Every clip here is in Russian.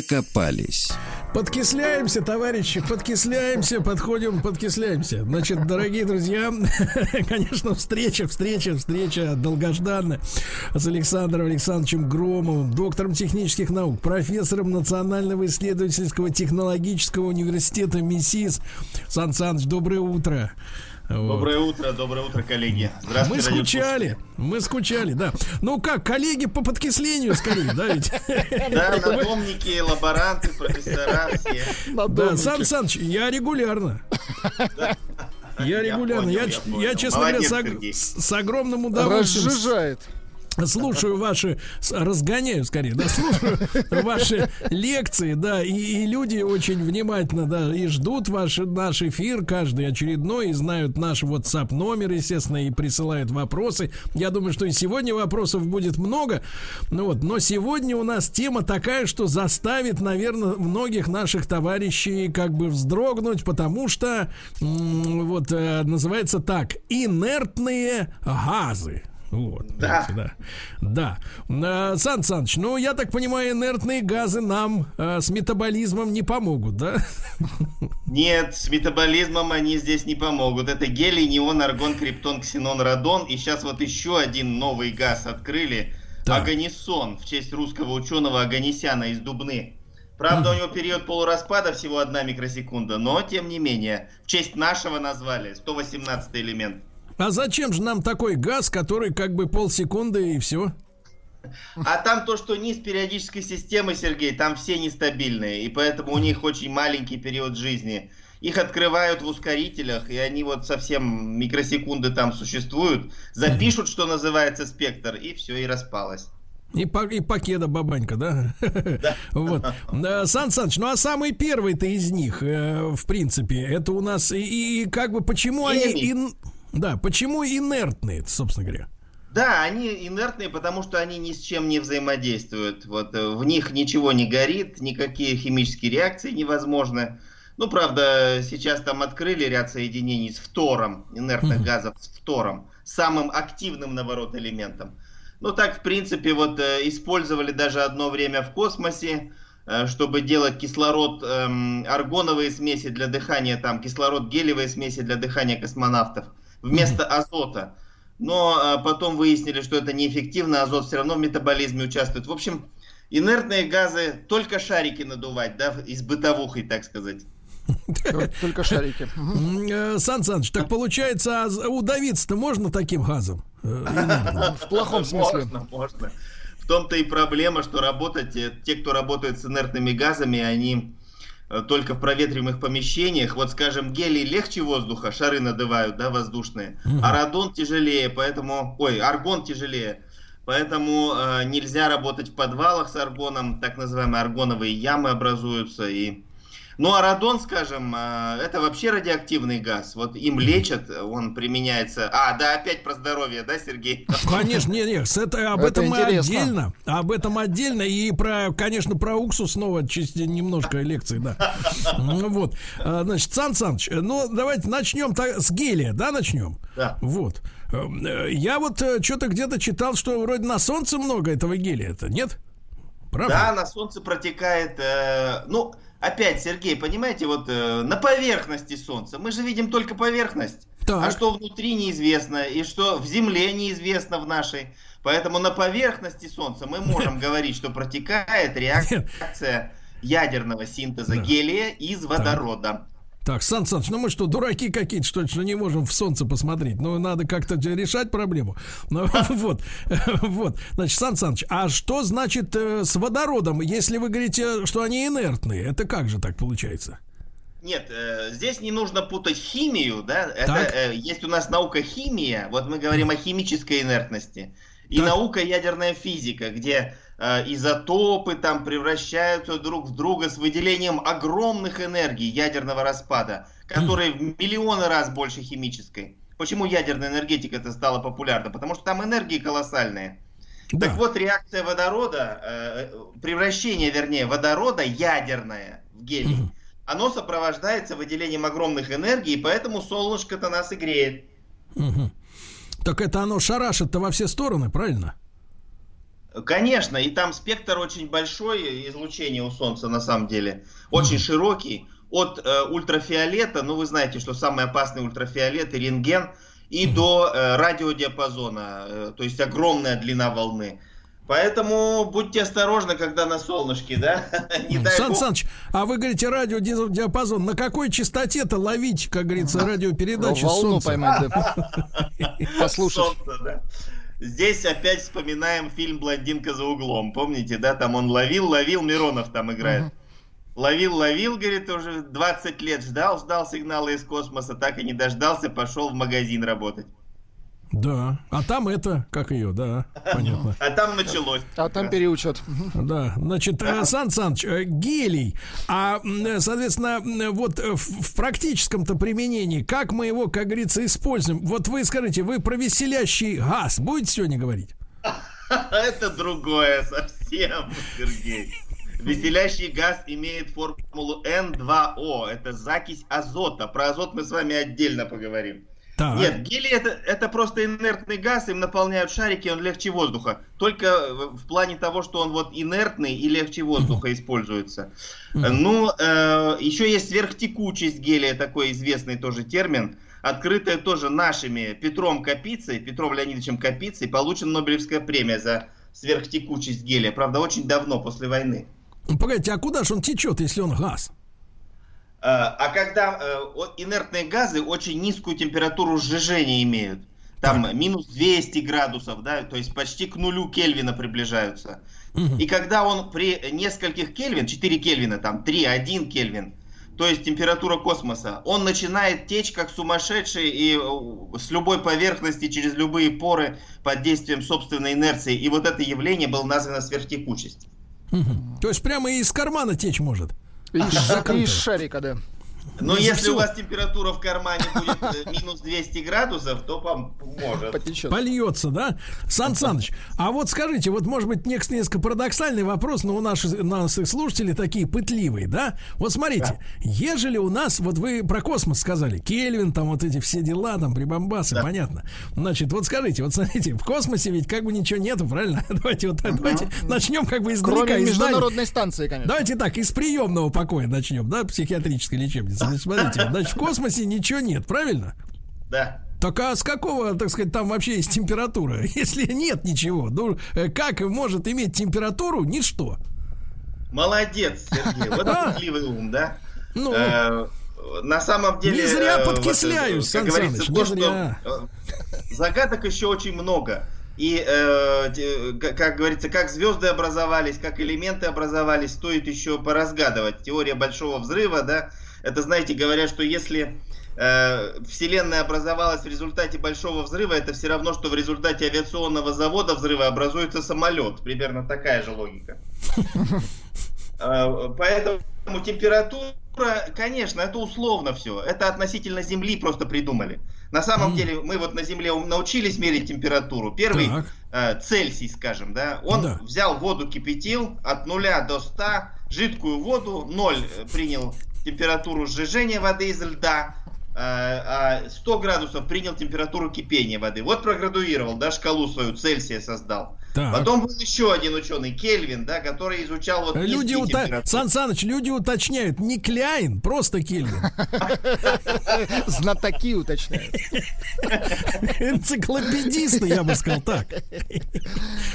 Докопались. Подкисляемся, товарищи, подкисляемся, подходим, подкисляемся. Значит, дорогие друзья, конечно, встреча, встреча, встреча долгожданная с Александром Александровичем Громовым, доктором технических наук, профессором Национального исследовательского технологического университета МИСИС. Сан Саныч, доброе утро. Доброе утро, доброе утро, коллеги. Здравствуйте. Мы скучали, мы скучали, да. Ну как, коллеги по подкислению скорее, да ведь? Да, надомники, лаборанты, профессора все. Да, Сан Саныч, я регулярно. Я регулярно, я, я, честно говоря, с, с огромным удовольствием. Разжижает слушаю ваши, разгоняю скорее, да, слушаю ваши лекции, да, и, и люди очень внимательно, да, и ждут ваш, наш эфир каждый очередной, и знают наш WhatsApp номер, естественно, и присылают вопросы. Я думаю, что и сегодня вопросов будет много, ну вот, но сегодня у нас тема такая, что заставит, наверное, многих наших товарищей как бы вздрогнуть, потому что вот э, называется так, инертные газы. Вот, да. Видите, да. Да. Сан Саныч, ну, я так понимаю, инертные газы нам э, с метаболизмом не помогут, да? Нет, с метаболизмом они здесь не помогут. Это гелий, неон, аргон, криптон, ксенон, радон. И сейчас вот еще один новый газ открыли. Да. Аганисон, в честь русского ученого Аганисяна из Дубны. Правда, у него период полураспада всего одна микросекунда, но тем не менее, в честь нашего назвали 118 элемент. А зачем же нам такой газ, который как бы полсекунды и все? А там то, что низ периодической системы, Сергей, там все нестабильные, и поэтому у них очень маленький период жизни. Их открывают в ускорителях, и они вот совсем микросекунды там существуют, запишут, что называется, спектр, и все, и распалось. И, по, и покеда бабанька, да? да. вот. Сан Саныч, ну а самый первый-то из них, э, в принципе, это у нас и, и как бы почему Химик. они... И, да, почему инертные, собственно говоря? Да, они инертные, потому что они ни с чем не взаимодействуют. Вот э, в них ничего не горит, никакие химические реакции невозможны. Ну, правда, сейчас там открыли ряд соединений с фтором, инертных mm-hmm. газов с фтором, самым активным, наоборот, элементом. Ну, так, в принципе, вот э, использовали даже одно время в космосе, э, чтобы делать кислород, эм, аргоновые смеси для дыхания, там, кислород гелевые смеси для дыхания космонавтов – вместо азота. Но а, потом выяснили, что это неэффективно, азот все равно в метаболизме участвует. В общем, инертные газы только шарики надувать, да, из бытовухой, так сказать. Только шарики. Э, Сан Саныч, так получается, а удавиться-то можно таким газом? Э, в плохом смысле. Можно, можно. В том-то и проблема, что работать, э, те, кто работает с инертными газами, они только в проветриваемых помещениях. Вот, скажем, гелий легче воздуха, шары надувают, да, воздушные, а радон тяжелее, поэтому, ой, аргон тяжелее. Поэтому э, нельзя работать в подвалах с аргоном, так называемые аргоновые ямы образуются, и ну, а радон, скажем, э, это вообще радиоактивный газ. Вот им лечат, он применяется. А, да, опять про здоровье, да, Сергей? Конечно, нет, нет, это, об это этом интересно. отдельно. Об этом отдельно. И про, конечно, про уксус снова чуть немножко лекции, да. Ну вот. А, значит, Сан Саныч, ну, давайте начнем с гелия, да, начнем? Да. Вот. Э, я вот э, что-то где-то читал, что вроде на солнце много этого гелия, это нет? Правда? Да, на солнце протекает, э, ну, опять, Сергей, понимаете, вот э, на поверхности Солнца мы же видим только поверхность. Так. А что внутри неизвестно, и что в Земле неизвестно в нашей. Поэтому на поверхности Солнца мы можем говорить, что протекает реакция ядерного синтеза гелия из водорода. Так, Сан Саныч, ну мы что, дураки какие-то, что ли, что не можем в солнце посмотреть? Ну, надо как-то решать проблему. Ну, вот, вот. Значит, Сан Саныч, а что значит э, с водородом, если вы говорите, что они инертные? Это как же так получается? Нет, э, здесь не нужно путать химию, да? Это э, есть у нас наука химия, вот мы говорим о химической инертности, и так. наука ядерная физика, где изотопы там превращаются друг в друга с выделением огромных энергий ядерного распада, которые в миллионы раз больше химической. Почему ядерная энергетика это стала популярна? Потому что там энергии колоссальные. Да. Так вот, реакция водорода, э, превращение, вернее, водорода ядерное в гелий, Мгм. оно сопровождается выделением огромных энергий, поэтому солнышко-то нас и греет. Мгм. Так это оно шарашит-то во все стороны, правильно? Конечно, и там спектр очень большой излучения у Солнца на самом деле, очень широкий, от э, ультрафиолета, ну вы знаете, что самый опасный ультрафиолет и рентген, и до э, радиодиапазона, э, то есть огромная длина волны. Поэтому будьте осторожны, когда на солнышке, да? Не дай Сан бог. Саныч, а вы говорите радиодиапазон. На какой частоте-то ловить, как говорится, радиопередачи Волну солнца? поймать, да. Послушать. Солнце, да. Здесь опять вспоминаем фильм «Блондинка за углом». Помните, да? Там он ловил, ловил, Миронов там играет. Ловил, ловил, говорит, уже 20 лет ждал, ждал сигнала из космоса, так и не дождался, пошел в магазин работать. Да. А там это, как ее, да, понятно. А там началось. А там переучет. Да, значит, э, Сан Саныч, э, гелий, а, э, соответственно, вот в, в практическом-то применении, как мы его, как говорится, используем? Вот вы скажите, вы про веселящий газ будете сегодня говорить? Это другое совсем, Сергей. Веселящий газ имеет формулу N2O. Это закись азота. Про азот мы с вами отдельно поговорим. Так. Нет, гелий это, это просто инертный газ, им наполняют шарики, он легче воздуха. Только в плане того, что он вот инертный и легче воздуха используется. Ну, э, еще есть сверхтекучесть гелия, такой известный тоже термин, открытая тоже нашими Петром Капицей, Петром Леонидовичем Капицей, получена Нобелевская премия за сверхтекучесть гелия. Правда, очень давно, после войны. Ну, Погодите, а куда же он течет, если он газ? Э, А когда э, инертные газы очень низкую температуру сжижения имеют, там минус 200 градусов, да, то есть почти к нулю Кельвина приближаются. И когда он при нескольких Кельвин, 4 Кельвина, там 3, 1 Кельвин, то есть температура космоса, он начинает течь как сумасшедший и э, с любой поверхности, через любые поры под действием собственной инерции. И вот это явление было названо сверхтекучесть. То есть прямо из кармана течь может. И ш- Закрыто. и из шарика, да. Но Ну, за если у вас температура в кармане будет э, минус 200 градусов, то вам может. Потечет. Польется, да? Сан Саныч, а вот скажите, вот может быть несколько, парадоксальный вопрос, но у наших, наших слушателей такие пытливые, да? Вот смотрите, ежели у нас, вот вы про космос сказали, Кельвин, там вот эти все дела, там прибамбасы, Да. понятно. Значит, вот скажите, вот смотрите, в космосе ведь как бы ничего нету, правильно? Давайте вот так, давайте начнем как бы издалека. Кроме международной станции, конечно. Давайте так, из приемного покоя начнем, да, психиатрической лечебницы. Значит, смотрите, значит, в космосе ничего нет, правильно? Да. Так а с какого, так сказать, там вообще есть температура? Если нет ничего, ну э, как может иметь температуру ничто? Молодец, Сергей. Вот А. пытливый ум, да? Ну, Э, На самом деле... Не зря э, подкисляюсь, вот, Сан Как говорится, Саныч, то, что зря. э, загадок еще очень много. И, э, как говорится, как звезды образовались, как элементы образовались, стоит еще поразгадывать. Теория большого взрыва, да, это, знаете, говорят, что если э, Вселенная образовалась в результате большого взрыва, это все равно, что в результате авиационного завода взрыва образуется самолет. Примерно такая же логика. Э, Поэтому температура, конечно, это условно все. Это относительно Земли просто придумали. На самом деле мы вот на Земле научились мерить температуру. Первый э, Цельсий, скажем, да, он Да. взял воду, кипятил от нуля до 100, жидкую воду, 0 принял температуру сжижения воды из льда, э, а 100 градусов принял температуру кипения воды. Вот проградуировал, да, шкалу свою, Цельсия создал. Так. Потом был еще один ученый, Кельвин, да, который изучал вот Люди, ута... Сан Саныч, люди уточняют, не Кляйн, просто Кельвин. Знатоки уточняют. Энциклопедисты, я бы сказал так.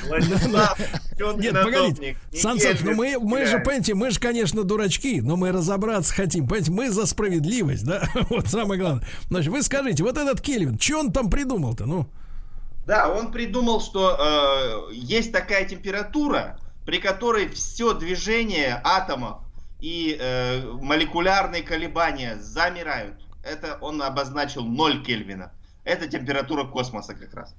Нет, не погодите, Сан Саныч, ну мы, мы же, понимаете, мы же, конечно, дурачки, но мы разобраться хотим, понимаете, мы за справедливость, да, вот самое главное. Значит, вы скажите, вот этот Кельвин, что он там придумал-то, ну? Да, он придумал, что э, есть такая температура, при которой все движение атомов и э, молекулярные колебания замирают. Это он обозначил 0 Кельвина. Это температура космоса как раз.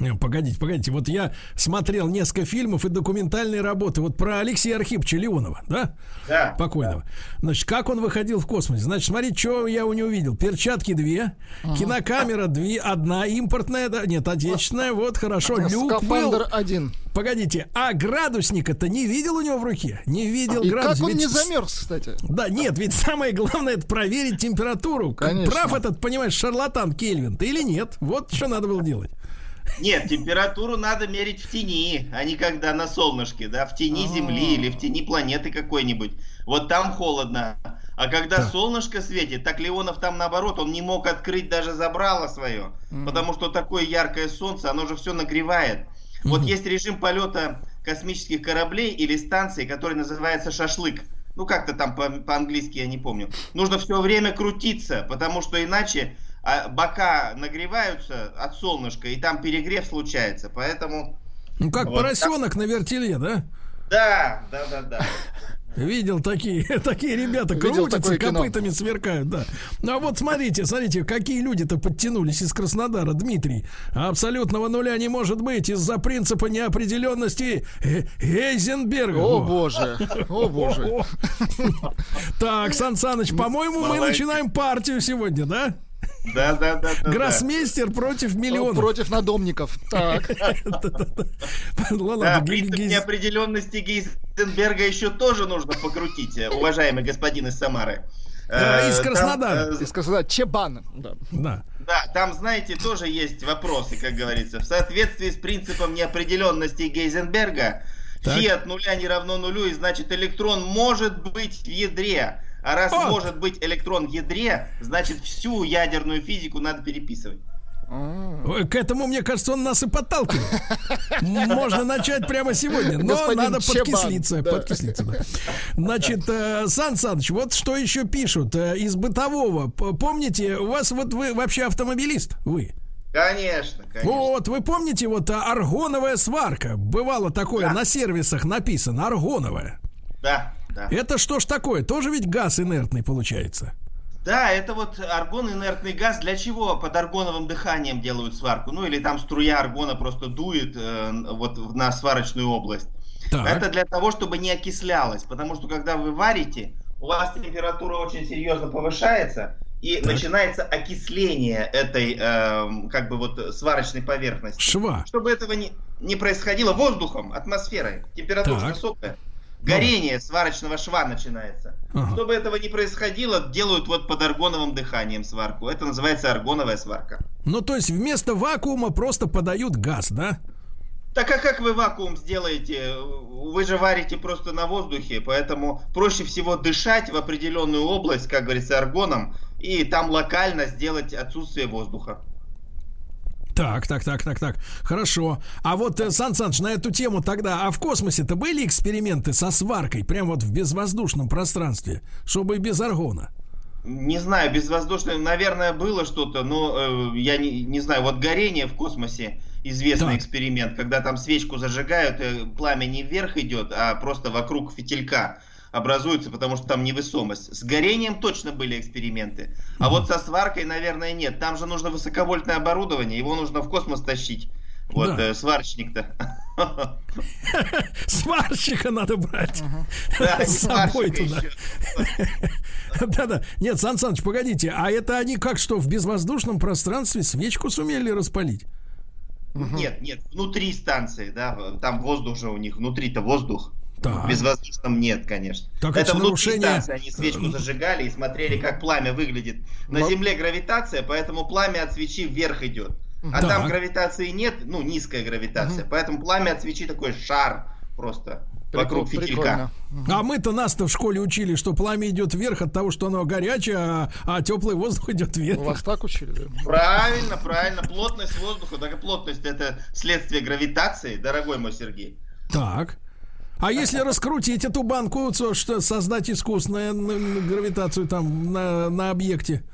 Не, Погодите, погодите. Вот я смотрел несколько фильмов и документальные работы. Вот про Алексея Архиповича Леонова, да? Да. Покойного. Значит, как он выходил в космос? Значит, смотрите, что я у него увидел. Перчатки две, кинокамера две, одна импортная, да, нет, отечественная, вот хорошо. Люк был. Скафандр один. Погодите, а градусника-то не видел у него в руке? Не видел И градус. как он Ведь не замерз, кстати? Да, нет, ведь самое главное это проверить температуру. Конечно. Прав этот, понимаешь, шарлатан Кельвин, ты или нет? Вот что надо было делать. Нет, температуру надо мерить в тени, а не когда на солнышке, да, в тени А. Земли или в тени планеты какой-нибудь. Вот там холодно. А когда солнышко светит, так Леонов там наоборот, он не мог открыть даже забрало свое, потому что такое яркое солнце, оно же все нагревает. Вот есть режим полета космических кораблей или станций, который называется шашлык. Ну, как-то там по- по-английски, я не помню. Нужно все время крутиться, потому что иначе а, бока нагреваются от солнышка, и там перегрев случается. Поэтому, Ну, как Вот поросенок на вертеле, да? да, да, да, да. Видел такие, такие ребята Видел крутятся, такое кино. копытами сверкают, да. Ну а вот смотрите, смотрите, какие люди-то подтянулись из Краснодара, Дмитрий. Абсолютного нуля не может быть из-за принципа неопределенности э, Гейзенберга. О боже, о боже. Так, Сан Саныч, по-моему, мы начинаем партию сегодня, да? Да, да, да, да. да. Гроссмейстер против миллионов. Против надомников. Так. Да, принцип неопределенности Гейзенберга еще тоже нужно покрутить, э, уважаемый господин из Самары. Да, Э, из Краснодара. э, Из Краснодара. Чебан. Да. Да. Да, там, знаете, тоже есть вопросы, как говорится. В соответствии с принципом неопределенности Гейзенберга, Так. фи от нуля не равно нулю, и значит электрон может быть в ядре. А раз Вот. может быть электрон в ядре, значит всю ядерную физику надо переписывать. А. Ой, К этому, мне кажется, он нас и подталкивает. Можно начать прямо сегодня, но Господин надо Чебан, подкислиться. да. Подкислиться, да. Значит, э, Сан Саныч, вот что еще пишут э, из бытового. Помните, у вас вот вы вообще автомобилист? Вы? Конечно, конечно. Вот, вы помните, вот а, аргоновая сварка. Бывало такое Да. на сервисах написано, аргоновая. Да, да. Это что ж такое? Тоже ведь газ инертный получается? Да, это вот аргон инертный газ. Для чего под аргоновым дыханием делают сварку? Ну или там струя аргона просто дует э, вот на сварочную область. Так. Это для того, чтобы не окислялось. Потому что когда вы варите, у вас температура очень серьезно повышается. И Так. начинается окисление этой, эм, как бы вот, сварочной поверхности. Шва. Чтобы этого не, не происходило воздухом, атмосферой, температура Так. высокая, горение сварочного шва начинается. Ага. Чтобы этого не происходило, делают вот под аргоновым дыханием сварку. Это называется аргоновая сварка. Ну, то есть вместо вакуума просто подают газ, да? Так а как вы вакуум сделаете? Вы же варите просто на воздухе, поэтому проще всего дышать в определенную область, как говорится, аргоном, и там локально сделать отсутствие воздуха. Так, так, так, так, так. Хорошо. А вот, э, Сан Саныч, на эту тему тогда, а в космосе-то были эксперименты со сваркой, прямо вот в безвоздушном пространстве, чтобы без аргона? Не знаю, безвоздушное, наверное, было что-то, но э, я не, не знаю. Вот горение в космосе известный Так. эксперимент, когда там свечку зажигают, э, пламя не вверх идет, а просто вокруг фитилька образуется, потому что там невесомость. С горением точно были эксперименты. А вот со сваркой, наверное, нет. Там же нужно высоковольтное оборудование, его нужно в космос тащить. Вот Да. э, сварщик-то. Сварщика надо брать. Да, С собой туда. Да-да. Нет, Сан Саныч, погодите, а это они как что, в безвоздушном пространстве свечку сумели распалить? Нет, нет, внутри станции, да, там воздух же у них, внутри-то воздух. В безвоздушном нет, конечно. Так это это внутри нарушение- станции они свечку зажигали и смотрели, как пламя выглядит. На Но- Земле гравитация, поэтому пламя от свечи вверх идет. А Так. там гравитации нет, ну, низкая гравитация, поэтому пламя от свечи такой шар просто вокруг Прикол- фитилька. прикольно. А мы-то нас-то в школе учили, что пламя идет вверх от того, что оно горячее, а, а теплый воздух идет вверх. Вас так учили? да? Правильно, правильно. Плотность воздуха, так и плотность это следствие гравитации, дорогой мой Сергей. Так. А если раскрутить эту банку, то что создать искусственную гравитацию там на, на объекте?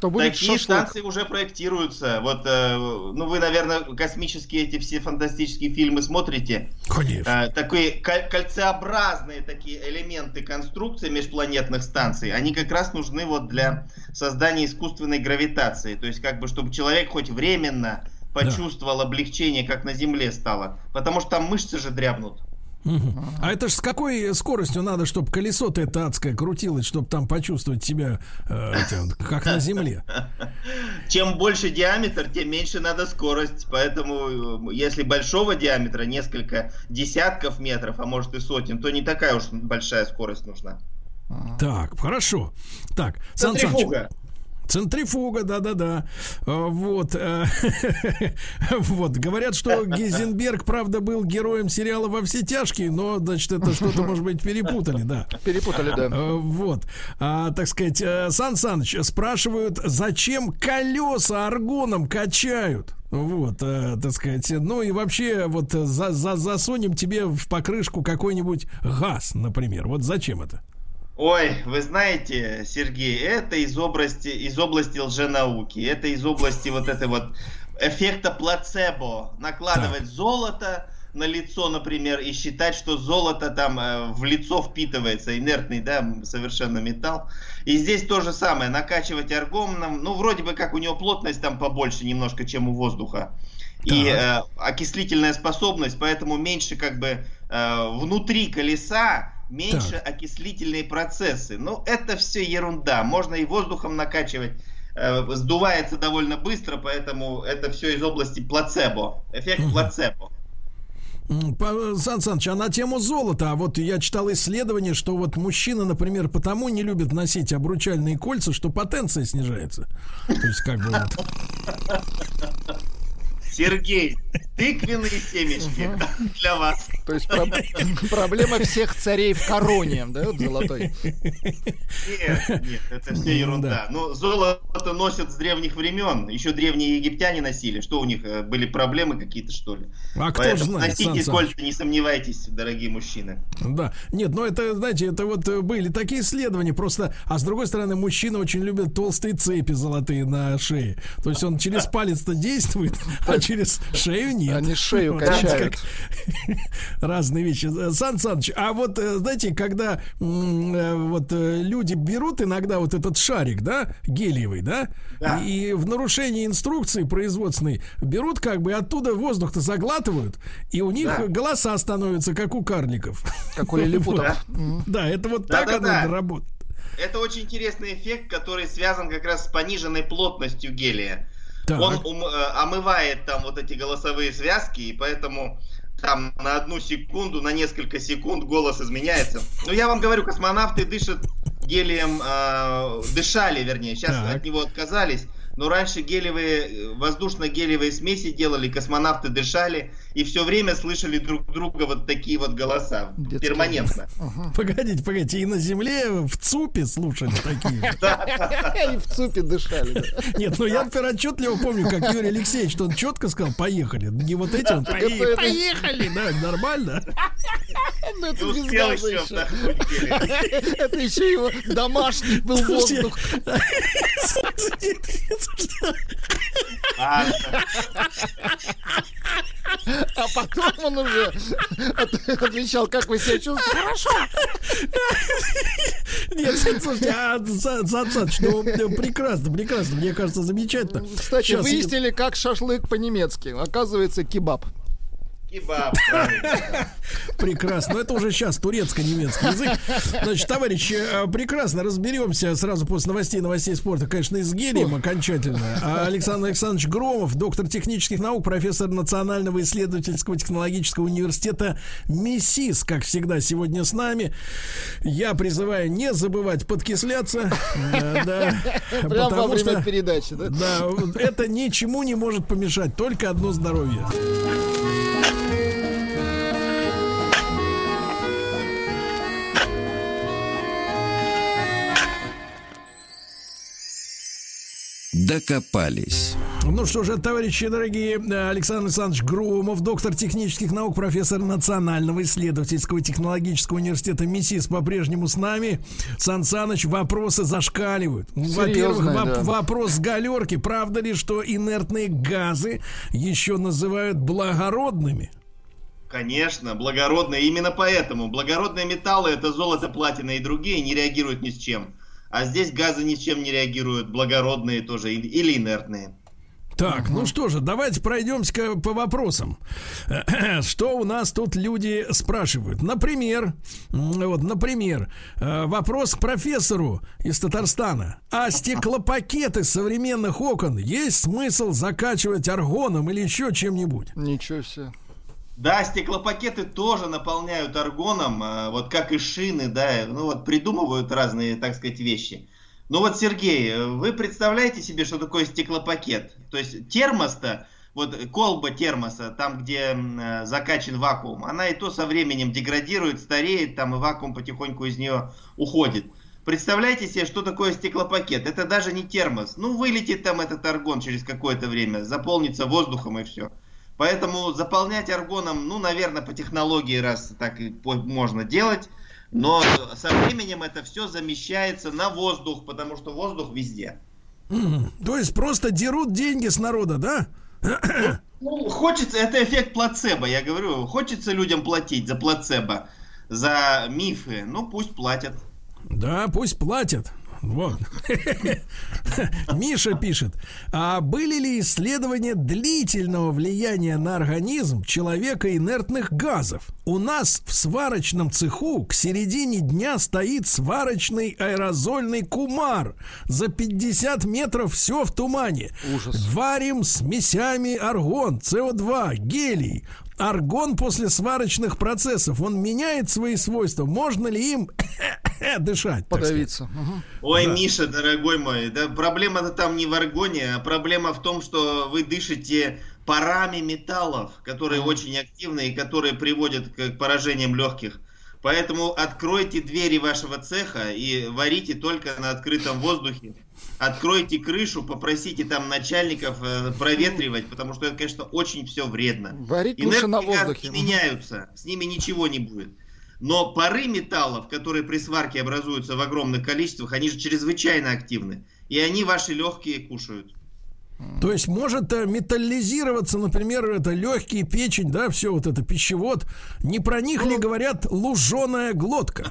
То будет Такие шашлык. станции уже проектируются. Вот, э, ну вы, наверное, космические эти все фантастические фильмы смотрите. Конечно. Э, такие каль- кольцеобразные такие элементы конструкции межпланетных станций, они как раз нужны вот для создания искусственной гравитации. То есть, как бы, чтобы человек хоть временно почувствовал облегчение, как на земле стало. Потому что там мышцы же дрябнут. Мгм. А это ж с какой скоростью надо, чтобы колесо-то это адское крутилось, чтобы там почувствовать себя э, этим, как на земле? Чем больше диаметр, тем меньше надо скорость. Поэтому, э, если большого диаметра, несколько десятков метров, а может и сотен, то не такая уж большая скорость нужна. Так, хорошо. Так, Сан Саныч, Центрифуга. Да-да-да. А, Вот. э, Вот. Говорят, что Гейзенберг, правда, был героем сериала «Во все тяжкие», но, значит, это что-то, может быть, перепутали, да. Перепутали, да. Э, Вот. А, так сказать, э, Сан Саныч спрашивают, зачем колеса аргоном качают? Вот, э, так сказать, ну и вообще, вот э, за, за, засунем тебе в покрышку какой-нибудь газ, например. Вот зачем это? Ой, вы знаете, Сергей, это из области, из области лженауки, это из области вот этой вот эффекта плацебо. Накладывать золото на лицо, например, и считать, что золото там э, в лицо впитывается, инертный, да, совершенно металл. И здесь то же самое, накачивать аргоном, ну, вроде бы как у него плотность там побольше немножко, чем у воздуха. И э, окислительная способность, поэтому меньше как бы э, внутри колеса меньше окислительные процессы. Ну, это все ерунда. Можно и воздухом накачивать. Э, сдувается довольно быстро, поэтому это все из области плацебо. Эффект плацебо. М, по- Сан Саныч, а на тему золота, а вот я читал исследование, что вот мужчины, например, потому не любят носить обручальные кольца, что потенция снижается. То есть как бы вот... Сергей, тыквенные семечки для вас. То есть проб- проблема всех царей в короне, да, вот золотой. Нет, нет, это все ерунда. Ну, золото носят с древних времен. Еще древние египтяне носили. Что у них э, были проблемы какие-то, что ли? А кто знает, носите кольца, не сомневайтесь, дорогие мужчины. Да, нет, ну это, знаете, это вот э, были такие исследования просто, а с другой стороны, мужчины очень любят толстые цепи золотые на шее. То есть он через палец-то действует, а через шею нет. Они шею качают. Разные вещи. Сан Саныч, а вот, э, знаете, когда э, вот э, люди берут иногда вот этот шарик, да, гелиевый, да, Да. и в нарушении инструкции производственной берут как бы оттуда воздух-то заглатывают, и у них Да. голоса становятся как у карликов. Как у лилипутов. Да. Это вот так оно работает. Это очень интересный эффект, который связан как раз с пониженной плотностью гелия. Так. Он ум- э, омывает там вот эти голосовые связки, и поэтому там на одну секунду, на несколько секунд голос изменяется. Ну, я вам говорю, космонавты дышат гелием, э, дышали, вернее, сейчас Так. от него отказались. Но раньше гелевые, э, воздушно-гелевые смеси делали, космонавты дышали, и все время слышали друг друга вот такие вот голоса, Детские. перманентно. Погодите, погодите, и на земле в ЦУПе слушали такие. же. И в ЦУПе дышали. Нет, ну я, например, отчетливо помню, как Юрий Алексеевич, что он четко сказал, поехали. Не вот эти это- поехали, да, нормально. Ну, это еще. Это еще его домашний был воздух. А потом он уже от- отвечал, как вы себя чувствуете? Хорошо. Нет, слушайте, а ну э, прекрасно, прекрасно, мне кажется, замечательно. Кстати, выяснили, как шашлык по-немецки. Оказывается, кебаб. Кебаб. Прекрасно. Но это уже сейчас турецко-немецкий язык. Значит, товарищи, э, прекрасно разберемся сразу после новостей новостей спорта, конечно, и с гелием окончательно. А Александр Александрович Громов, доктор технических наук, профессор Национального исследовательского технологического университета МИСИС, как всегда, сегодня с нами. Я призываю не забывать подкисляться. Да, да, Прям во время передачи, да? да, это ничему не может помешать, только одно здоровье. Докопались. Ну что же, товарищи дорогие, Александр Александрович Грумов, доктор технических наук, профессор Национального исследовательского технологического университета МИСИС по-прежнему с нами. Сан Саныч, вопросы зашкаливают. Во-первых, воп- да. вопрос с галерки. Правда ли, что инертные газы еще называют благородными? Конечно, благородные. Именно поэтому благородные металлы это золото, платина и другие не реагируют ни с чем. А здесь газы ни с чем не реагируют, благородные тоже или инертные. Так, ну что же, давайте пройдемся по вопросам. Что у нас тут люди спрашивают? Например, вот, например, э, вопрос к профессору из Татарстана. А стеклопакеты современных окон есть смысл закачивать аргоном или еще чем-нибудь? Ничего себе. Да, стеклопакеты тоже наполняют аргоном, э, вот как и шины, да, ну вот придумывают разные, так сказать, вещи. Ну вот, Сергей, вы представляете себе, что такое стеклопакет? То есть термос-то, вот колба термоса, там, где э, закачан вакуум, она и то со временем деградирует, стареет, там и вакуум потихоньку из нее уходит. Представляете себе, что такое стеклопакет? Это даже не термос. Ну, вылетит там этот аргон через какое-то время, заполнится воздухом и все. Поэтому заполнять аргоном, ну, наверное, по технологии раз так и можно делать. Но со временем это все замещается на воздух, потому что воздух везде. То есть просто дерут деньги с народа, да? Ну, хочется, это эффект плацебо, я говорю, хочется людям платить за плацебо, за мифы, ну пусть платят. Да, пусть платят. Вот. Миша пишет, а были ли исследования длительного влияния на организм человека инертных газов? У нас в сварочном цеху к середине дня стоит сварочный аэрозольный кумар. За 50 метров все в тумане. Ужас. Варим смесями аргон, СО2, гелий. Аргон после сварочных процессов, он меняет свои свойства. Можно ли им дышать? Подавиться. Угу. Ой, да. Миша, дорогой мой, да проблема-то там не в аргоне, а проблема в том, что вы дышите парами металлов, которые mm. очень активны и которые приводят к поражениям легких. Поэтому откройте двери вашего цеха и варите только на открытом воздухе. Откройте крышу, попросите там начальников э, проветривать, потому что это, конечно, очень все вредно. Варить лучше на воздухе. меняются, с ними ничего не будет. Но пары металлов, которые при сварке образуются в огромных количествах, они же чрезвычайно активны. И они ваши легкие кушают. То есть может э, металлизироваться, например, это легкий печень, да, все вот это пищевод. Не про них ли ну. говорят луженая глотка?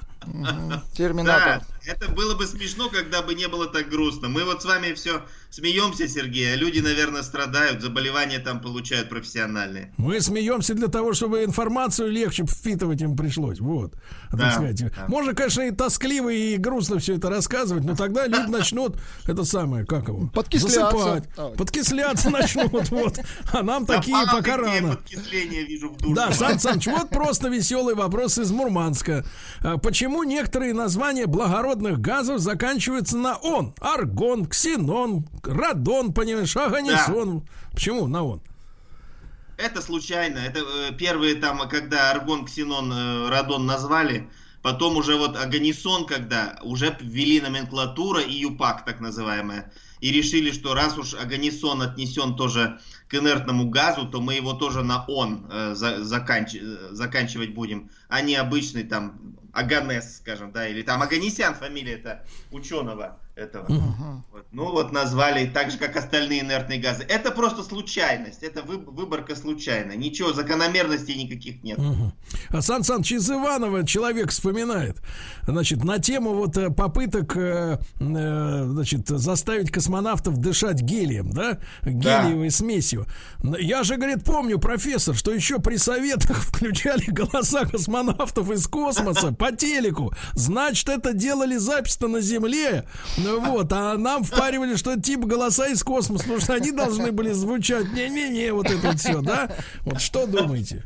Терминатор. Да, это было бы смешно, когда бы не было так грустно. Мы вот с вами все смеемся, Сергей, а люди, наверное, страдают, заболевания там получают профессиональные. Мы смеемся для того, чтобы информацию легче впитывать им пришлось. Вот. Да, сказать. Да. Можно, конечно, и тоскливо, и грустно все это рассказывать, но тогда люди начнут это самое, как его? Подкисляться. Засыпать. Подкисляться начнут. Вот. А нам такие пока рано. Да, Сан Саныч, вот просто веселый вопрос из Мурманска. А почему некоторые названия благородных газов заканчиваются на он? Аргон, ксенон, радон, понимаешь, аганисон. Да. Почему на он? Это случайно. Это э, первые там, когда аргон, ксенон, э, радон назвали, потом уже вот аганисон, когда уже ввели номенклатура и ЮПАК, так называемая, и решили, что раз уж аганисон отнесен тоже к инертному газу, то мы его тоже на он э, за, заканч, э, заканчивать будем, а не обычный там Аганес, скажем, да, или там Аганесян фамилия это ученого этого. Uh-huh. Вот. Ну вот назвали так же, как остальные инертные газы. Это просто случайность, это вы, выборка случайная. Ничего, закономерностей никаких нет. А Сан Саныч из Иванова человек вспоминает, значит, на тему вот э, попыток, э, э, значит, заставить космонавтов дышать гелием, да, гелиевой да. смесью. Я же, говорит, помню, профессор, что еще при советах включали голоса космонавтов из космоса по телеку. Значит, это делали запись-то на Земле ну вот, а нам впаривали, что это типа голоса из космоса, потому что они должны были звучать не-не-не, вот это вот все, да? Вот что думаете?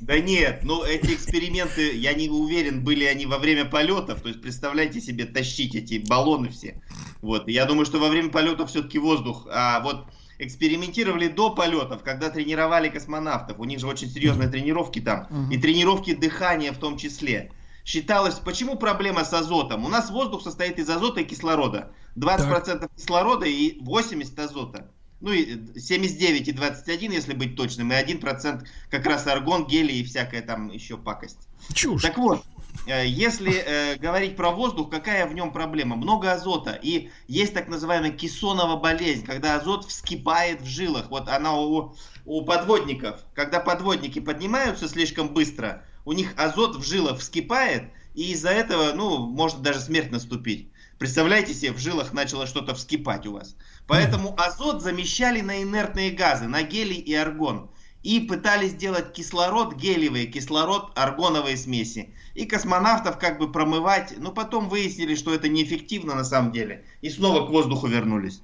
Да нет, ну эти эксперименты, я не уверен, были они во время полетов. То есть представляете себе тащить эти баллоны все. Вот, я думаю, что во время полетов все-таки воздух. А вот экспериментировали до полетов, когда тренировали космонавтов. У них же очень серьезные тренировки там. И тренировки дыхания в том числе считалось, почему проблема с азотом? У нас воздух состоит из азота и кислорода. 20% так. кислорода и 80% азота. Ну и 79 и 21, если быть точным, и 1% как раз аргон, гелий и всякая там еще пакость. Чушь. Так вот, если э, говорить про воздух, какая в нем проблема? Много азота. И есть так называемая кессонова болезнь, когда азот вскипает в жилах. Вот она у, у подводников. Когда подводники поднимаются слишком быстро, у них азот в жилах вскипает, и из-за этого, ну, может даже смерть наступить. Представляете себе, в жилах начало что-то вскипать у вас. Поэтому азот замещали на инертные газы, на гелий и аргон. И пытались сделать кислород, гелиевый кислород, аргоновые смеси. И космонавтов как бы промывать. Но потом выяснили, что это неэффективно на самом деле. И снова к воздуху вернулись.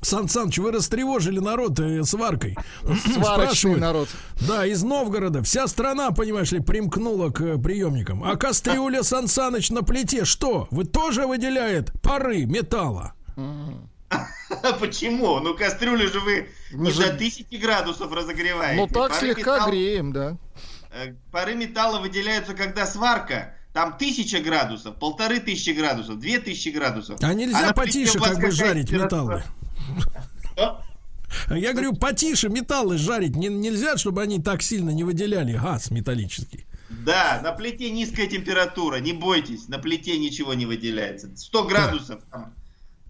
Сан Саныч, вы растревожили народ э, сваркой. Сварочный народ. Да, из Новгорода. Вся страна, понимаешь ли, примкнула к э, приемникам. А кастрюля Сан Саныч на плите что? Вы тоже выделяет пары металла? Почему? Ну кастрюлю же вы Мы не же- до 1000 градусов разогреваете. Ну так Пары слегка греем, да. э, Пары металла выделяются, когда сварка. Там тысяча градусов, полторы тысячи градусов, две тысячи градусов. А нельзя на потише как бы жарить металлы? Что? Я говорю, потише металлы жарить не- нельзя, чтобы они так сильно не выделяли газ металлический. Да, на плите низкая температура, не бойтесь, на плите ничего не выделяется. 100 градусов, там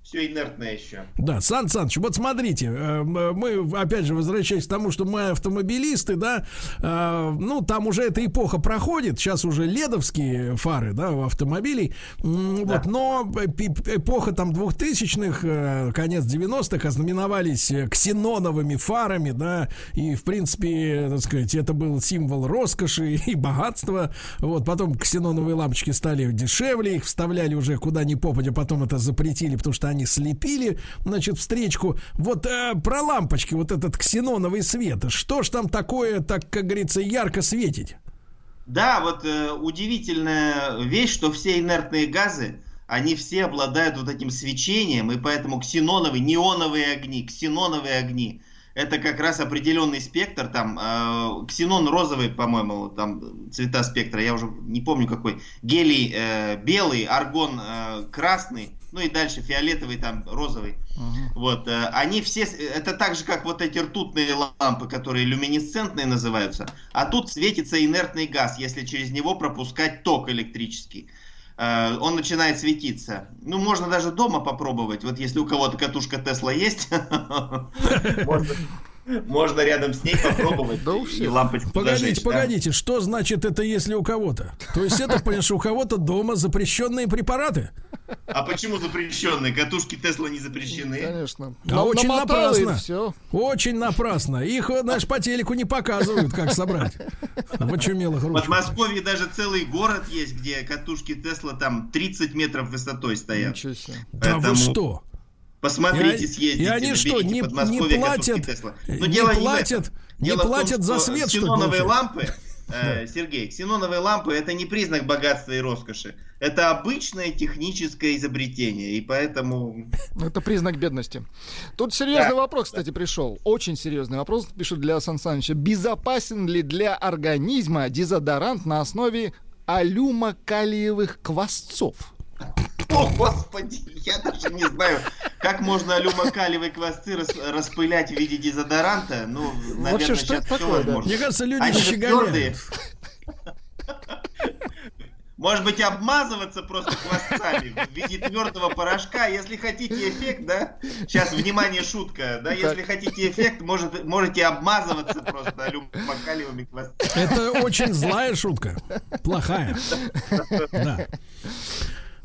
все инертное еще. Да, Сан Саныч, вот смотрите, э, мы, опять же, возвращаясь к тому, что мы автомобилисты, да, э, ну, там уже эта эпоха проходит, сейчас уже ледовские фары, да, у автомобилей, М, вот, но эпоха там 2000-х, э, конец 90-х ознаменовались э, ксеноновыми фарами, да, и, в принципе, так сказать, это был символ роскоши и богатства, вот, потом ксеноновые лампочки стали дешевле, их вставляли уже куда ни попадя, потом это запретили, потому что они слепили, значит, встречку. Вот э, про лампочки, вот этот ксеноновый свет, что ж там такое, так, как говорится, ярко светить? Да, вот э, удивительная вещь, что все инертные газы, они все обладают вот этим свечением, и поэтому ксеноновые, неоновые огни, ксеноновые огни, это как раз определенный спектр, там, э, ксенон розовый, по-моему, там цвета спектра, я уже не помню какой, гелий э, белый, аргон э, красный, ну и дальше фиолетовый, там, розовый. Вот, э, они все, с- это так же, как вот эти ртутные лампы, которые люминесцентные называются, а тут светится инертный газ, если через него пропускать ток электрический. Э, Он начинает светиться. Ну, можно даже дома попробовать. Вот если у кого-то катушка Тесла есть, можно- рядом с ней попробовать Да и лампочку Погодите, зажечь, да. погодите, что значит это, если у кого-то? То есть это, понимаешь, у кого-то дома запрещенные препараты? А почему запрещенные? Катушки Тесла не запрещены. Конечно. А очень напрасно. Все. Очень напрасно. Их, знаешь, по телеку не показывают, как собрать. В очумелых В ручках. Подмосковье даже целый город есть, где катушки Тесла там 30 метров высотой стоят. Ничего себе. Да вы Поэтому что? Посмотрите, И- съездите, и они что, не- не платят- Тесла. не Но дело платят- не Дело в том, платят за свет, что Ксеноновые получается? лампы, э, Сергей, ксеноновые лампы это не признак богатства и роскоши. Это обычное техническое изобретение. И поэтому Ну, Это признак бедности. Тут серьезный Да. вопрос, кстати, пришел. Очень серьезный вопрос пишут для Сан Саныча. Безопасен ли для организма дезодорант на основе алюмокалиевых квасцов? О, господи, я даже не знаю, как можно алюмокалиевые квасцы рас- распылять в виде дезодоранта. Ну, наверное, Вообще, что сейчас все такое, да? возможно. Мне кажется, люди Они щеголяют. Может быть, обмазываться просто хвостами в виде твердого порошка, если хотите эффект, да? Сейчас, внимание, шутка, да? Если хотите эффект, может, можете обмазываться просто алюмокалиевыми хвостами. Это очень злая шутка. Плохая. Да.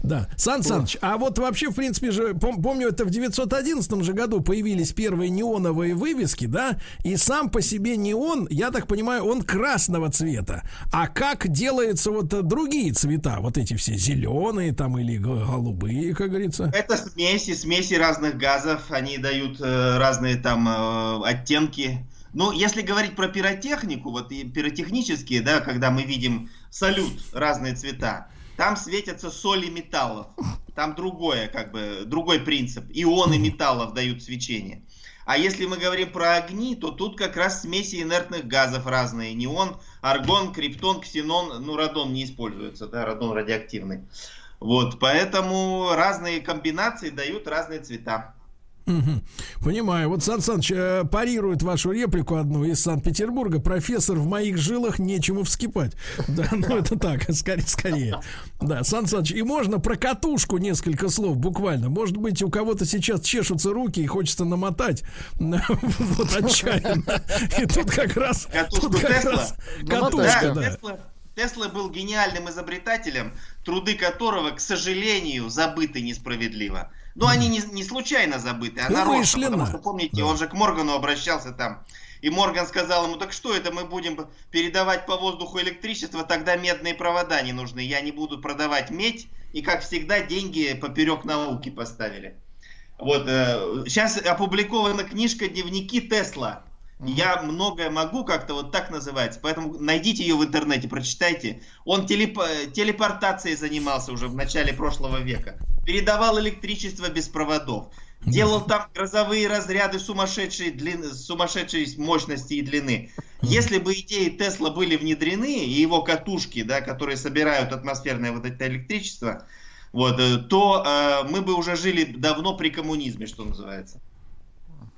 Да. Сан Саныч, а вот вообще, в принципе же, пом- помню, это в 911 же году появились первые неоновые вывески, да, и сам по себе неон, я так понимаю, он красного цвета. А как делаются вот э, другие цвета, вот эти все зеленые там или голубые, как говорится? Это смеси, смеси разных газов, они дают э, разные там э, оттенки. Ну, если говорить про пиротехнику, вот и пиротехнические, да, когда мы видим салют, разные цвета, там светятся соли металлов. Там другое, как бы, другой принцип. Ионы металлов дают свечение. А если мы говорим про огни, то тут как раз смеси инертных газов разные. Неон, аргон, криптон, ксенон, ну, радон не используется, да, радон радиоактивный. Вот, поэтому разные комбинации дают разные цвета. Мгм. Понимаю. Вот Сан Саныч э, парирует вашу реплику одну из Санкт-Петербурга. Профессор, в моих жилах нечему вскипать. Да, ну это так, скорее, скорее. Да, Сан Саныч, и можно про катушку несколько слов буквально. Может быть, у кого-то сейчас чешутся руки и хочется намотать. Вот отчаянно. И тут как раз... Катушку Тесла? Катушка, Да, Тесла был гениальным изобретателем, труды которого, к сожалению, забыты несправедливо. Но они не, не случайно забыты, а нарочно, Умышленно. потому что, помните, он же к Моргану обращался там. И Морган сказал ему, так что это, мы будем передавать по воздуху электричество, тогда медные провода не нужны. Я не буду продавать медь. И, как всегда, деньги поперек науки поставили. Вот, э, сейчас опубликована книжка «Дневники Тесла». Я многое могу, как-то вот так называется. Поэтому найдите ее в интернете, прочитайте. Он телеп- э, телепортацией занимался уже в начале прошлого века. Передавал электричество без проводов. Делал там грозовые разряды сумасшедшей, длины, сумасшедшей мощности и длины. Если бы идеи Тесла были внедрены, и его катушки, да, которые собирают атмосферное вот это электричество, вот, э, то э, мы бы уже жили давно при коммунизме, что называется.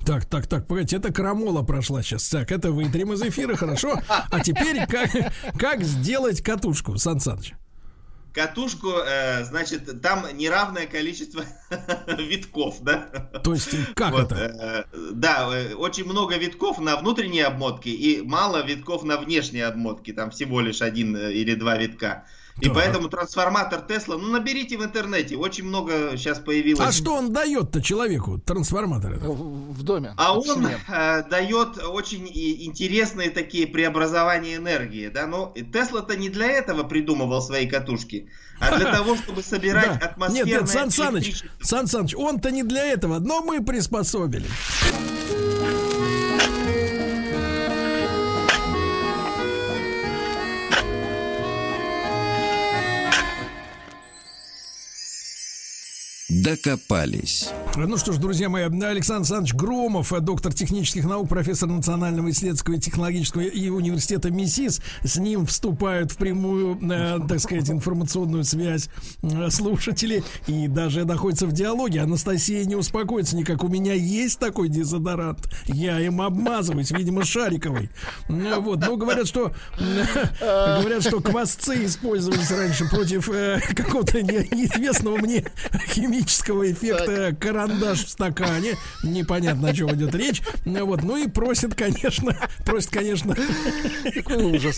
Так, так, так, погодите, это крамола прошла сейчас. Так, это вытрем из эфира, хорошо. А теперь как, как сделать катушку, Сан Саныч? Катушку, э, значит, там неравное количество витков, да? То есть, как Вот, это? э, да, э, очень много витков на внутренней обмотке и мало витков на внешней обмотке. Там всего лишь один э, или два витка. И Так. поэтому трансформатор Тесла, ну наберите в интернете, очень много сейчас появилось. А что он дает-то человеку, трансформатор этот? В, в доме. А в он э, дает очень интересные такие преобразования энергии, да, но Тесла-то не для этого придумывал свои катушки, а для того, чтобы собирать атмосферное Нет, нет, Сан Саныч. Сан Саныч, он-то не для этого, но мы приспособили. Докопались. Ну что ж, друзья мои, Александр Александрович Громов, э, доктор технических наук, профессор Национального исследовательского и технологического и университета МИСИС. С ним вступают в прямую, э, так сказать, информационную связь э, слушатели и даже находятся в диалоге. Анастасия не успокоится никак. У меня есть такой дезодорант. Я им обмазываюсь, видимо, шариковый. Э, Вот, ну говорят, что говорят, что квасцы использовались раньше против э, какого-то не- неизвестного мне химического эффекта карандаш в стакане. Непонятно, о чем идет речь. Ну Вот, ну и просит, конечно, просит, конечно, Какой ужас.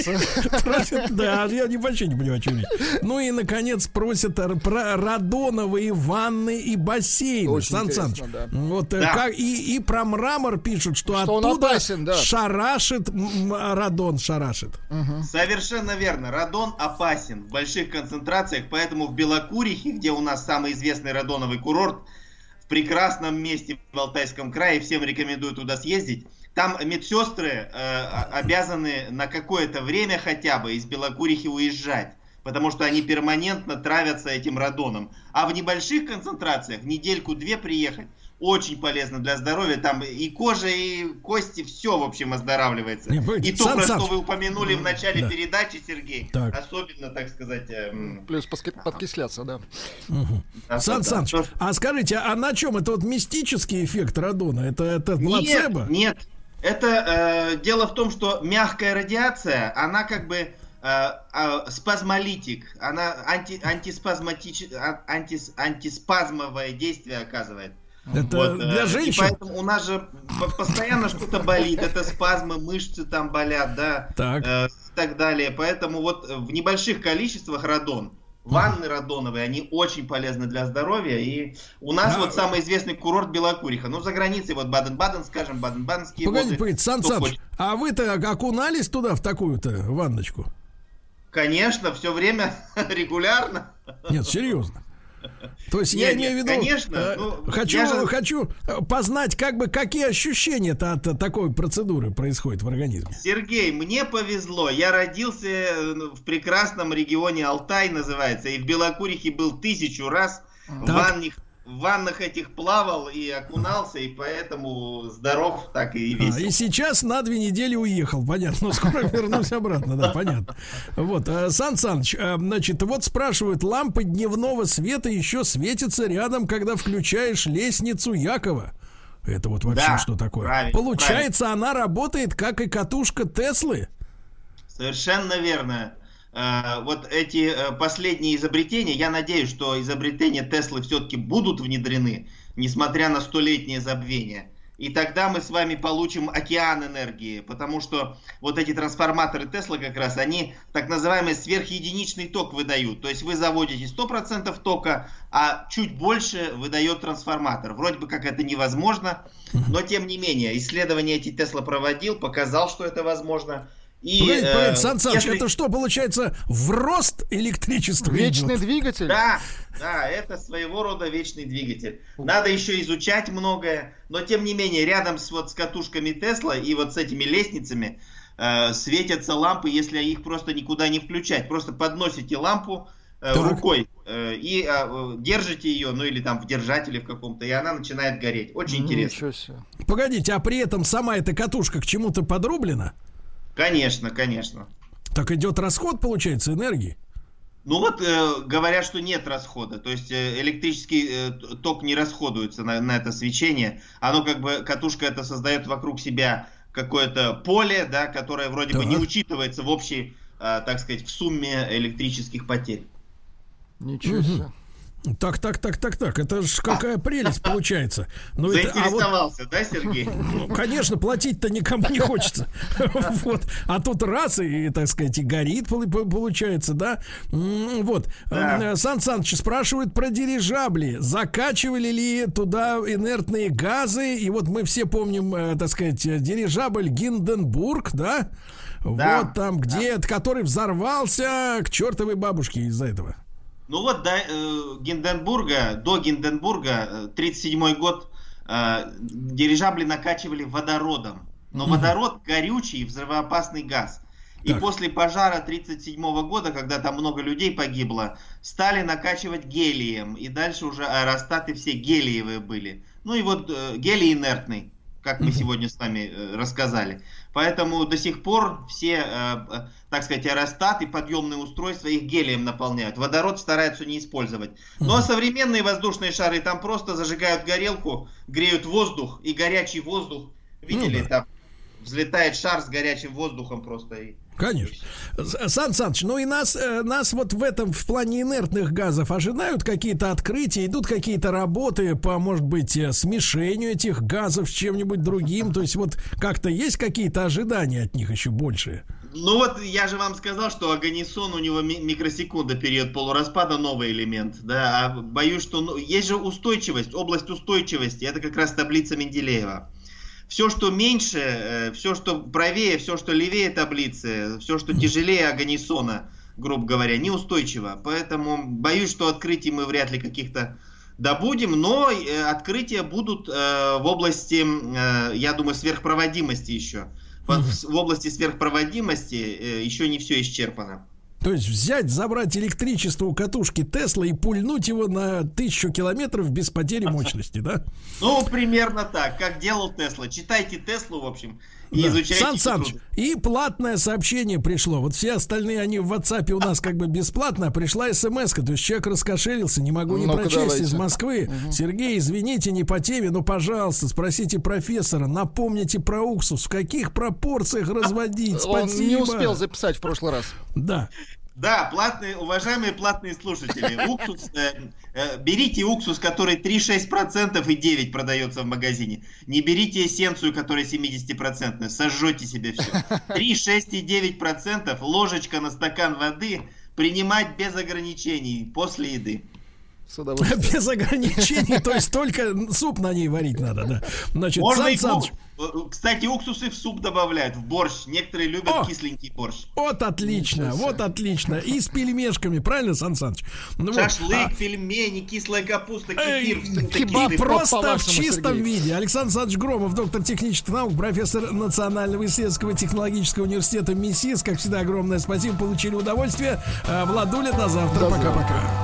просит, да, я не вообще не понимаю, о чем речь. Ну и, наконец, просят р- про радоновые ванны и бассейны. Очень Сан Саныч, да. Вот, э, Да. как, и, и про мрамор пишут, что, Что оттуда опасен, да. шарашит, радон шарашит. Совершенно верно. Радон опасен в больших концентрациях, поэтому в Белокурихе, где у нас самый известный радоновый курорт, в прекрасном месте в Алтайском крае, всем рекомендую туда съездить. Там медсестры э, обязаны на какое-то время хотя бы из Белокурихи уезжать, потому что они перманентно травятся этим радоном. А в небольших концентрациях недельку-две приехать очень полезно для здоровья. Там и кожа, и кости, все, в общем, оздоравливается. Не, и то, Сан про что вы упомянули в начале Да. передачи, Сергей, Так. особенно, так сказать... эм, Плюс поски- подкисляться, да. да, Сан да, Саныч, да. а скажите, а на чем это вот мистический эффект радона? Это, это плацебо? Нет, нет. Это э, дело в том, что мягкая радиация, она как бы э, э, спазмолитик, она анти, антиспазматич, а- антис- антиспазмовое действие оказывает. Это Вот, э, для И женщин? поэтому у нас же по- постоянно что-то болит, это спазмы, мышцы там болят, да, Так. э, и так далее. Поэтому вот э, в небольших количествах радон, ванны радоновые, они очень полезны для здоровья. И у нас А- вот самый известный курорт Белокуриха. Ну, за границей вот Баден-Баден, скажем, Баден-Баденские Погодите, воды. погодите, Сан Саныч, а вы-то окунались туда, в такую-то ванночку? Конечно, все время регулярно. Нет, серьезно. То есть я Нет, имею в виду, конечно, э, ну, хочу, я же- хочу э, познать, как бы, какие ощущения-то от э, такой процедуры происходят в организме. Сергей, мне повезло. Я родился э, в прекрасном регионе Алтай, называется, и в Белокурихе был тысячу раз. В, Так. В ваннах этих плавал и окунался, и поэтому здоров так и А, весел. и сейчас на две недели уехал, понятно. Но скоро вернусь обратно, да, понятно. Вот, а, Сан Саныч, а, значит, вот спрашивают, лампы дневного света еще светятся рядом, когда включаешь лестницу Якова. Это вот вообще Да, что такое? правильно, Получается, она работает, как и катушка Теслы? Совершенно верно. Э, Вот эти э, последние изобретения, я надеюсь, что изобретения Теслы все-таки будут внедрены, несмотря на столетнее забвение. и тогда мы с вами получим океан энергии, потому что вот эти трансформаторы Тесла как раз, они так называемый сверхединичный ток выдают. То есть вы заводите 100% тока, а чуть больше выдает трансформатор. Вроде бы как это невозможно, но тем не менее, исследование эти Тесла проводил, показал, что это возможно. И, погодите, э, погодите, Сан Саныч, если... это что получается в рост электричества? Вечный идет? двигатель? Да, да, это своего рода вечный двигатель. Надо еще изучать многое, но тем не менее, рядом с, вот, с катушками Тесла и вот с этими лестницами э, светятся лампы, если их просто никуда не включать. Просто подносите лампу э, рукой э, и э, держите ее, ну или там в держателе в каком-то, и она начинает гореть. Очень интересно. Погодите, а при этом сама эта катушка к чему-то подрублена? Конечно, конечно. Так идет расход, получается, энергии? Ну вот э, говорят, что нет расхода, то есть э, электрический э, ток не расходуется на, на это свечение, оно как бы катушка это создает вокруг себя какое-то поле, да, которое вроде так. бы не учитывается в общей, э, так сказать, в сумме электрических потерь. Ничего себе. Так, так, так, так, так. Это ж какая прелесть получается. Ну, Заинтересовался, это, а вот, да, Сергей? Ну, конечно, платить-то никому не хочется. Вот. А тут раз и, так сказать, и горит, получается, да? Вот. Да. Сан Саныч спрашивают про дирижабли. Закачивали ли туда инертные газы? И вот мы все помним, э, так сказать, дирижабль Гинденбург, да? да. Вот там, где, который взорвался к чертовой бабушке из-за этого. Ну вот до э, Гинденбурга, до Гинденбурга, 37 э, год, э, дирижабли накачивали водородом. Но угу. водород горючий, взрывоопасный газ. И так. после пожара 37 года, когда там много людей погибло, стали накачивать гелием. И дальше уже аэростаты все гелиевые были. Ну и вот э, гелий инертный, как мы сегодня с вами э, рассказали. Поэтому до сих пор все, э, э, так сказать, аэростаты, подъемные устройства их гелием наполняют. Водород стараются не использовать. Ну а современные воздушные шары там просто зажигают горелку, греют воздух и горячий воздух. Видели, ну, да. там взлетает шар с горячим воздухом просто и Конечно. Сан Саныч, ну и нас, э, нас вот в этом, в плане инертных газов ожидают какие-то открытия, идут какие-то работы по, может быть, э, смешению этих газов с чем-нибудь другим. То есть вот как-то есть какие-то ожидания от них еще больше? Ну вот я же вам сказал, что агонисон у него микросекунда период полураспада новый элемент, да, а боюсь, что ну, есть же устойчивость, область устойчивости, это как раз таблица Менделеева все, что меньше, э, все, что правее, все, что левее таблицы, все, что тяжелее Аганисона, грубо говоря, неустойчиво. Поэтому боюсь, что открытий мы вряд ли каких-то добудем, но э, открытия будут э, в области, я думаю, сверхпроводимости еще. В области сверхпроводимости еще не все исчерпано. То есть взять, забрать электричество у катушки Тесла и пульнуть его на тысячу километров без потери мощности, да? Ну, примерно так, как делал Тесла. Читайте Теслу, в общем, и да. изучайте. Сан Саныч, и платное сообщение пришло. Вот все остальные, они в WhatsApp у нас как бы бесплатно, а пришла смс -ка. То есть человек раскошелился, не могу не ну прочесть давайте. из Москвы. Угу. Сергей, извините, не по теме, но, пожалуйста, спросите профессора, напомните про уксус, в каких пропорциях разводить. Он Спасибо. не успел записать в прошлый раз. Да. Да, платные, уважаемые платные слушатели, уксус, э, э, берите уксус, который 3,6% и 9 продается в магазине. Не берите эссенцию, которая 70%, сожжете себе все. 3,6 и 9%, ложечка на стакан воды, принимать без ограничений после еды. Без ограничений, то есть только суп на ней варить надо, да. Значит, Можно Сан Саныч... Кстати, уксусы в суп добавляют, в борщ. Некоторые любят О, кисленький борщ. Вот отлично, вот отлично. И с пельмешками, правильно, Сан Саныч? Ну, Шашлык, а... пельмени, кислая капуста, кефир. Кебаб просто в чистом Сергей. виде. Александр Саныч Громов, доктор технических наук, профессор Национального исследовательского технологического университета МИСИС. Как всегда, огромное спасибо, получили удовольствие. А, Владуля, до завтра. Пока-пока.